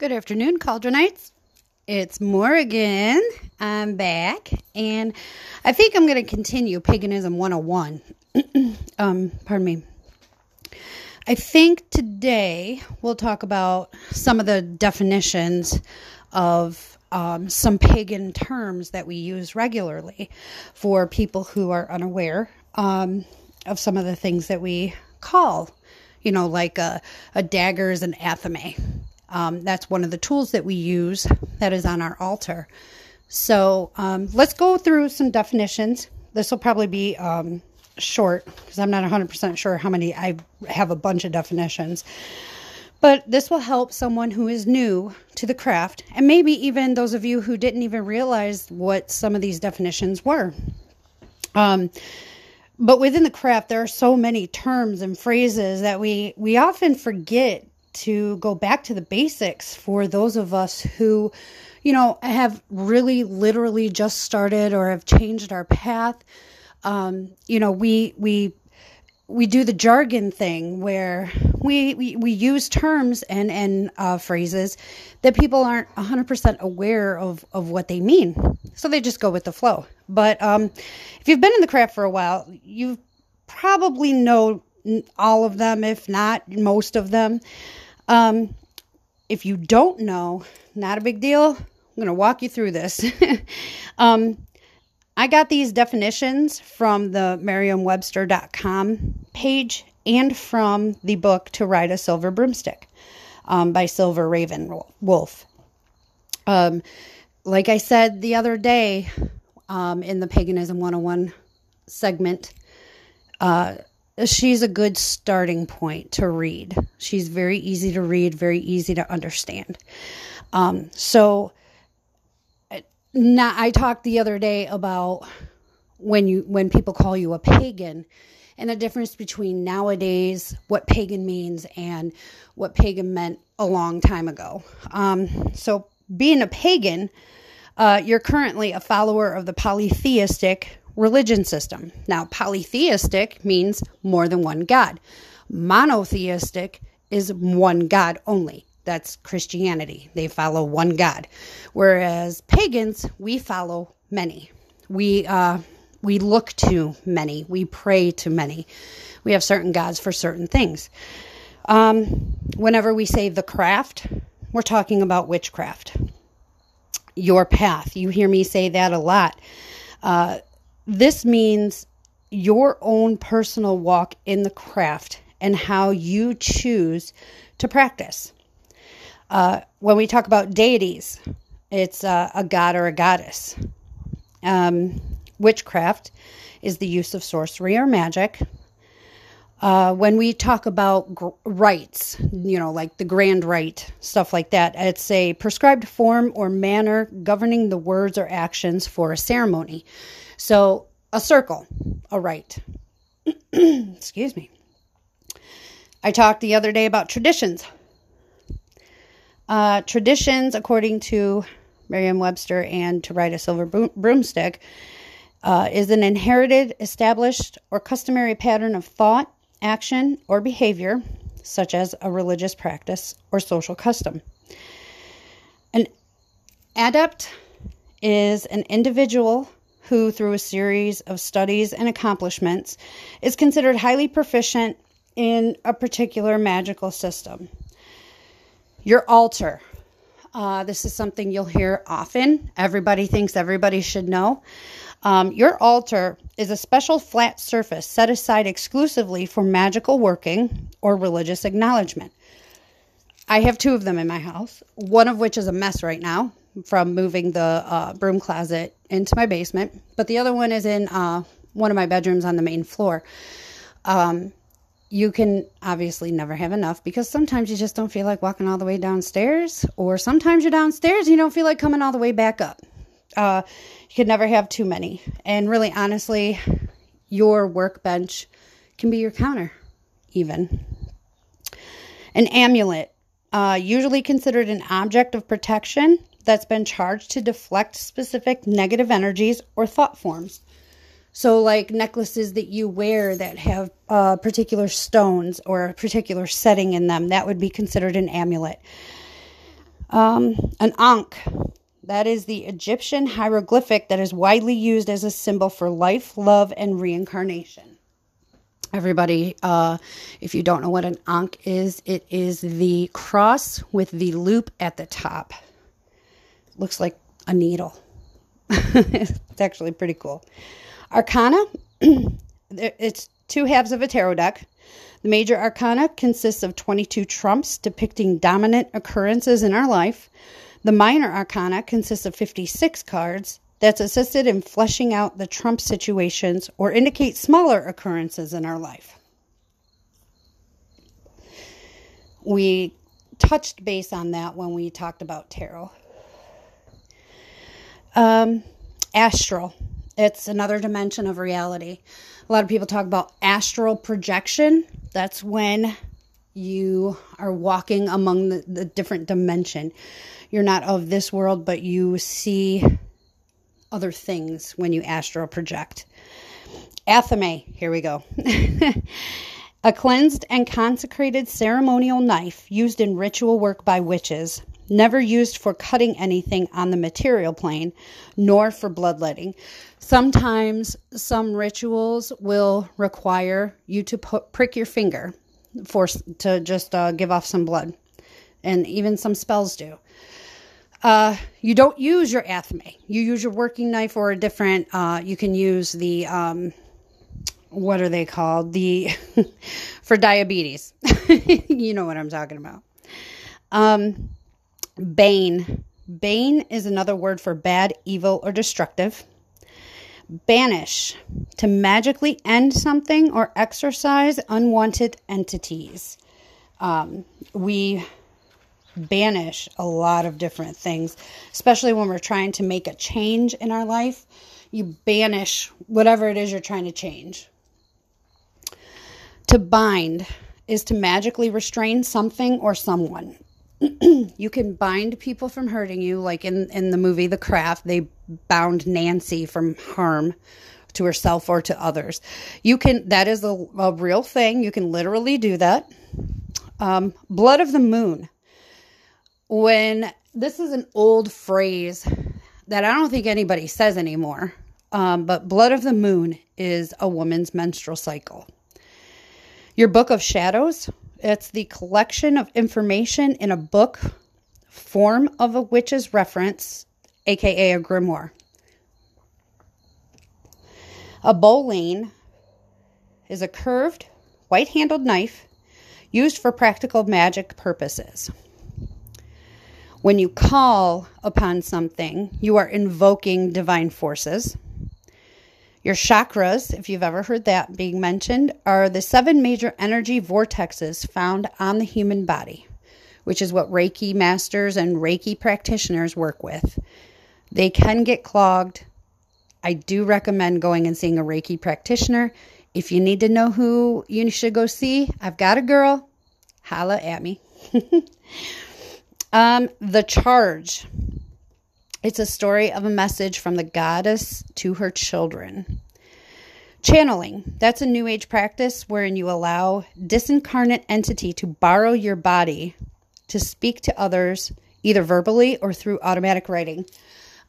Good afternoon, Cauldronites. It's Morgan. I'm back, and I think I'm going to continue Paganism 101. um, pardon me. I think today we'll talk about some of the definitions of um, some pagan terms that we use regularly for people who are unaware um, of some of the things that we call, you know, like a, a dagger is an athame. Um, that's one of the tools that we use that is on our altar. So um, let's go through some definitions. This will probably be um, short because I'm not 100% sure how many. I have a bunch of definitions. But this will help someone who is new to the craft, and maybe even those of you who didn't even realize what some of these definitions were. Um, but within the craft, there are so many terms and phrases that we we often forget to go back to the basics for those of us who, you know, have really literally just started or have changed our path. Um, you know, we we we do the jargon thing where we, we, we use terms and, and uh, phrases that people aren't 100% aware of, of what they mean. So they just go with the flow. But um, if you've been in the craft for a while, you probably know all of them, if not most of them. Um, if you don't know, not a big deal. I'm going to walk you through this. um, I got these definitions from the merriam-webster.com page and from the book To Ride a Silver Broomstick um, by Silver Raven Wolf. Um, like I said the other day um, in the Paganism 101 segment, uh, she's a good starting point to read. She's very easy to read, very easy to understand. Um, so, now I talked the other day about when you when people call you a pagan and the difference between nowadays what pagan means and what pagan meant a long time ago. Um, so, being a pagan, uh, you're currently a follower of the polytheistic religion system. Now, polytheistic means more than one God, monotheistic is one God only. That's Christianity. They follow one God. Whereas pagans, we follow many. We uh, we look to many. We pray to many. We have certain gods for certain things. Um, whenever we say the craft, we're talking about witchcraft. Your path. You hear me say that a lot. Uh, this means your own personal walk in the craft and how you choose to practice. Uh, when we talk about deities, it's uh, a god or a goddess. Um, witchcraft is the use of sorcery or magic. Uh, when we talk about gr- rites, you know, like the grand rite, stuff like that, it's a prescribed form or manner governing the words or actions for a ceremony. So, a circle, a rite. Excuse me. I talked the other day about traditions. Uh, traditions, according to Merriam Webster and to ride a silver broomstick, uh, is an inherited, established, or customary pattern of thought, action, or behavior, such as a religious practice or social custom. An adept is an individual who, through a series of studies and accomplishments, is considered highly proficient in a particular magical system. Your altar. Uh, this is something you'll hear often. Everybody thinks everybody should know. Um, your altar is a special flat surface set aside exclusively for magical working or religious acknowledgement. I have two of them in my house, one of which is a mess right now from moving the uh, broom closet into my basement, but the other one is in uh, one of my bedrooms on the main floor. Um, you can obviously never have enough because sometimes you just don't feel like walking all the way downstairs, or sometimes you're downstairs and you don't feel like coming all the way back up. Uh, you can never have too many. And really, honestly, your workbench can be your counter, even. An amulet, uh, usually considered an object of protection that's been charged to deflect specific negative energies or thought forms. So, like necklaces that you wear that have uh, particular stones or a particular setting in them, that would be considered an amulet. Um, an Ankh. That is the Egyptian hieroglyphic that is widely used as a symbol for life, love, and reincarnation. Everybody, uh, if you don't know what an Ankh is, it is the cross with the loop at the top. Looks like a needle. it's actually pretty cool. Arcana, it's two halves of a tarot deck. The major arcana consists of 22 trumps depicting dominant occurrences in our life. The minor arcana consists of 56 cards that's assisted in fleshing out the trump situations or indicate smaller occurrences in our life. We touched base on that when we talked about tarot. Um, astral. It's another dimension of reality. A lot of people talk about astral projection. That's when you are walking among the, the different dimension. You're not of this world, but you see other things when you astral project. Athame, here we go. a cleansed and consecrated ceremonial knife used in ritual work by witches never used for cutting anything on the material plane, nor for bloodletting. Sometimes some rituals will require you to put, prick your finger for to just uh, give off some blood, and even some spells do. Uh, you don't use your athame. You use your working knife or a different. Uh, you can use the um, what are they called? The for diabetes. you know what I'm talking about. Um, Bane. Bane is another word for bad, evil, or destructive. Banish. To magically end something or exorcise unwanted entities. Um, we banish a lot of different things, especially when we're trying to make a change in our life. You banish whatever it is you're trying to change. To bind is to magically restrain something or someone. You can bind people from hurting you like in in the movie the craft they bound nancy from harm to herself or to others. You can that is a, a real thing. You can literally do that. Um, blood of the moon. When this is an old phrase that i don't think anybody says anymore um, but blood of the moon is a woman's menstrual cycle your book of shadows it's the collection of information in a book form of a witch's reference, aka a grimoire. A boline is a curved, white handled knife used for practical magic purposes. When you call upon something, you are invoking divine forces. Your chakras, if you've ever heard that being mentioned, are the seven major energy vortexes found on the human body, which is what Reiki masters and Reiki practitioners work with. They can get clogged. I do recommend going and seeing a Reiki practitioner. If you need to know who you should go see, I've got a girl. Holla at me. um, the charge. It's a story of a message from the goddess to her children. Channeling, that's a new age practice wherein you allow disincarnate entity to borrow your body to speak to others either verbally or through automatic writing.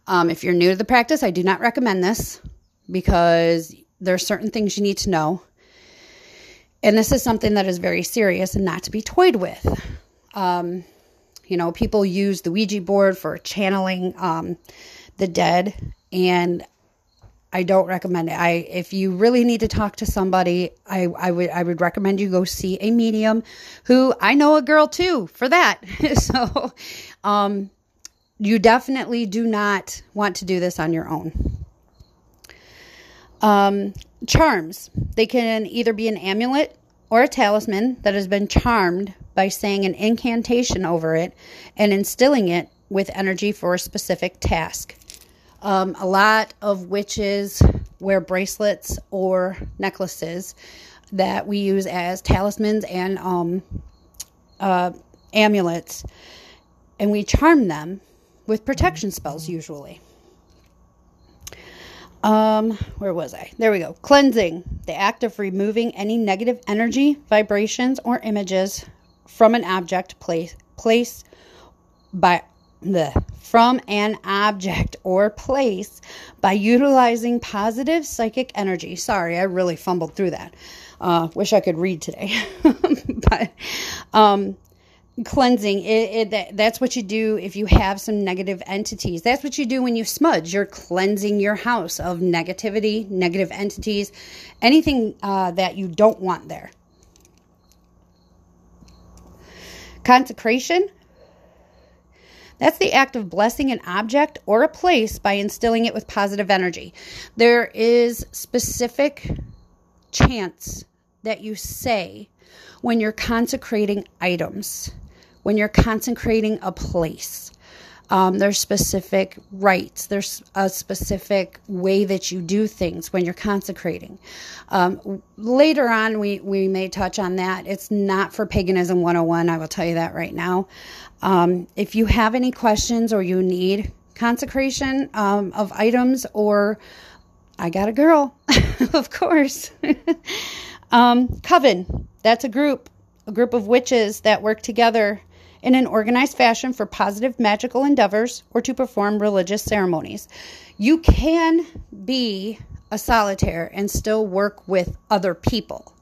Um, if you're new to the practice, I do not recommend this because there are certain things you need to know. And this is something that is very serious and not to be toyed with. Um, you know, people use the Ouija board for channeling um, the dead, and I don't recommend it. I if you really need to talk to somebody, I, I would I would recommend you go see a medium who I know a girl too for that. so um you definitely do not want to do this on your own. Um charms. They can either be an amulet or a talisman that has been charmed by saying an incantation over it and instilling it with energy for a specific task. Um, a lot of witches wear bracelets or necklaces that we use as talismans and um, uh, amulets, and we charm them with protection spells usually. Um, where was I? There we go. Cleansing, the act of removing any negative energy, vibrations, or images from an object, place, place by the from an object or place by utilizing positive psychic energy. Sorry, I really fumbled through that. Uh, wish I could read today, but um, cleansing it, it that, that's what you do if you have some negative entities that's what you do when you smudge you're cleansing your house of negativity negative entities anything uh, that you don't want there consecration that's the act of blessing an object or a place by instilling it with positive energy there is specific chants that you say when you're consecrating items when you're consecrating a place. Um, there's specific rites. There's a specific way that you do things when you're consecrating. Um, later on, we, we may touch on that. It's not for Paganism 101. I will tell you that right now. Um, if you have any questions or you need consecration um, of items, or I got a girl, of course. Um, Coven, that's a group, a group of witches that work together in an organized fashion for positive magical endeavors or to perform religious ceremonies. You can be a solitaire and still work with other people.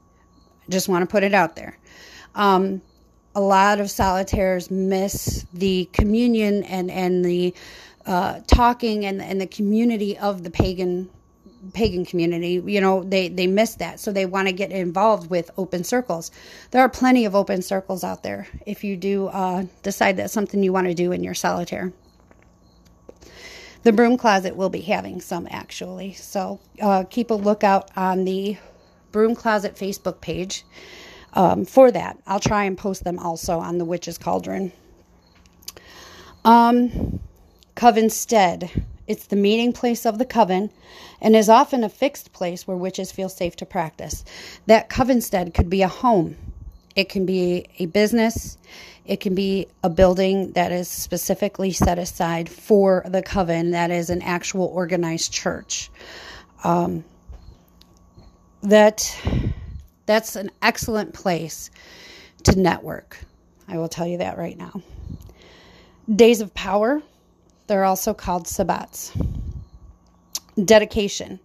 Just want to put it out there. Um, a lot of solitaires miss the communion and and the uh, talking and and the community of the pagan pagan community you know they they miss that. So they want to get involved with open circles. There are plenty of open circles out there if you do uh, decide that's something you want to do in your solitaire. The broom closet will be having some actually. So uh, keep a lookout on the broom closet facebook page um, for that. I'll try and post them also on the witch's cauldron. Um covenstead it's the meeting place of the coven and is often a fixed place where witches feel safe to practice. That covenstead could be a home, it can be a business, it can be a building that is specifically set aside for the coven, that is an actual organized church. Um, that that's an excellent place to network. I will tell you that right now. Days of Power they're also called sabbats. Dedication.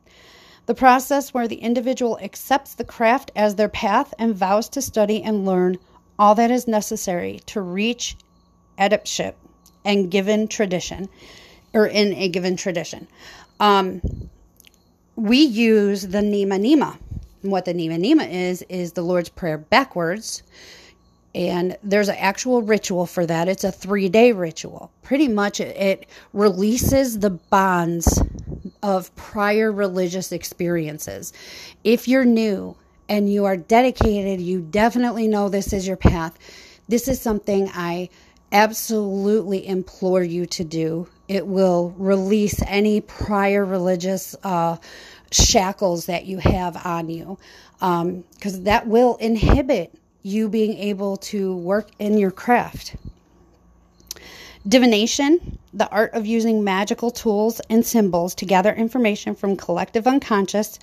The process where the individual accepts the craft as their path and vows to study and learn all that is necessary to reach adeptship and given tradition or in a given tradition. Um, we use the Nema. And what the Nema Nema is, is the Lord's Prayer backwards and there's an actual ritual for that. It's a three day ritual. Pretty much, it, it, releases the bonds of prior religious experiences. If you're new and you are dedicated, you definitely know this is your path. This is something I absolutely implore you to do. It will release any prior religious uh, shackles that you have on you because um, that will inhibit you being able to work in your craft. Divination, the art of using magical tools and symbols to gather information from collective unconscious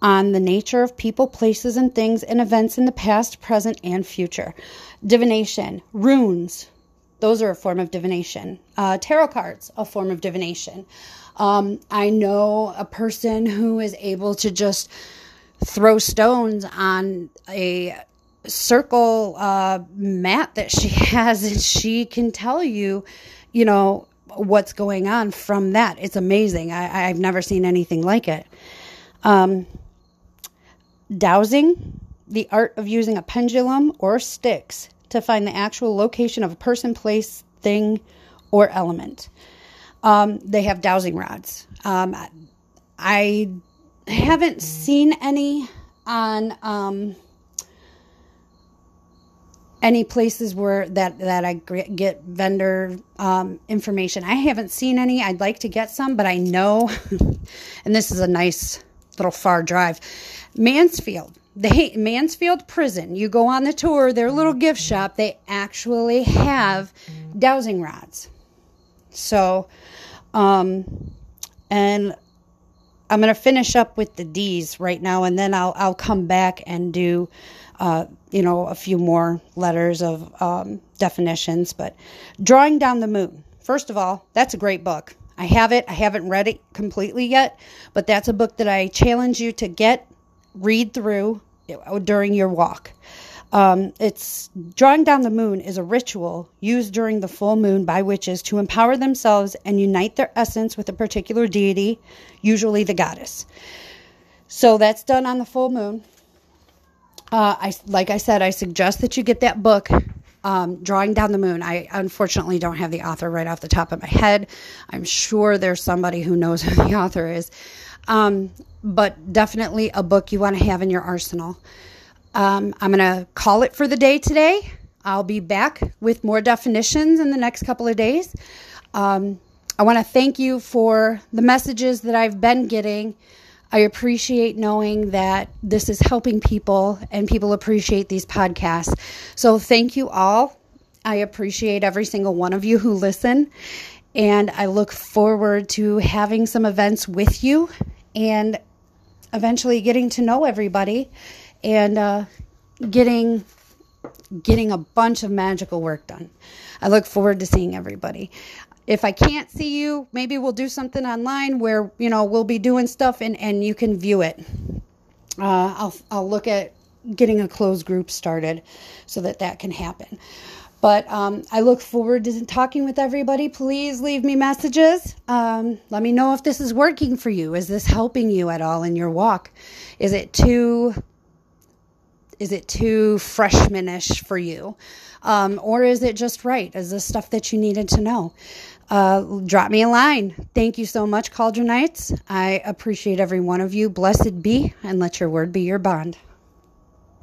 on the nature of people, places, and things and events in the past, present, and future. Divination, runes, those are a form of divination. Uh, tarot cards, a form of divination. Um, I know a person who is able to just throw stones on a circle uh, mat that she has, and she can tell you, you know, what's going on from that. It's amazing. I, I've never seen anything like it. Um, dowsing, the art of using a pendulum or sticks to find the actual location of a person, place, thing, or element. Um, they have dowsing rods. Um, I haven't seen any on um, any places where that that I get vendor um, information. I haven't seen any. I'd like to get some, but I know, and this is a nice little far drive. Mansfield, they Mansfield Prison. You go on the tour, their little gift shop. They actually have dowsing rods. So, um, and I'm going to finish up with the D's right now, and then I'll I'll come back and do uh, you know, a few more letters of um, definitions. But drawing down the moon, first of all, that's a great book. I have it. I haven't read it completely yet, but that's a book that I challenge you to get, read through during your walk. Um, it's drawing down the moon is a ritual used during the full moon by witches to empower themselves and unite their essence with a particular deity, usually the goddess. So that's done on the full moon. Uh, I like I said, I suggest that you get that book, um, Drawing Down the Moon. I unfortunately don't have the author right off the top of my head. I'm sure there's somebody who knows who the author is, um, but definitely a book you want to have in your arsenal. Um, I'm going to call it for the day today. I'll be back with more definitions in the next couple of days. Um, I want to thank you for the messages that I've been getting. I appreciate knowing that this is helping people and people appreciate these podcasts. So, thank you all. I appreciate every single one of you who listen. And I look forward to having some events with you and eventually getting to know everybody and uh, getting getting a bunch of magical work done. I look forward to seeing everybody. If I can't see you, maybe we'll do something online where you know we'll be doing stuff and and you can view it. Uh, I'll I'll look at getting a closed group started so that that can happen. But um, I look forward to talking with everybody. Please leave me messages. Um, let me know if this is working for you. Is this helping you at all in your walk? Is it too is it too freshmanish for you? Um, or is it just right? Is this stuff that you needed to know? Uh, drop me a line. Thank you so much, Cauldronites. I appreciate every one of you. Blessed be, and let your word be your bond.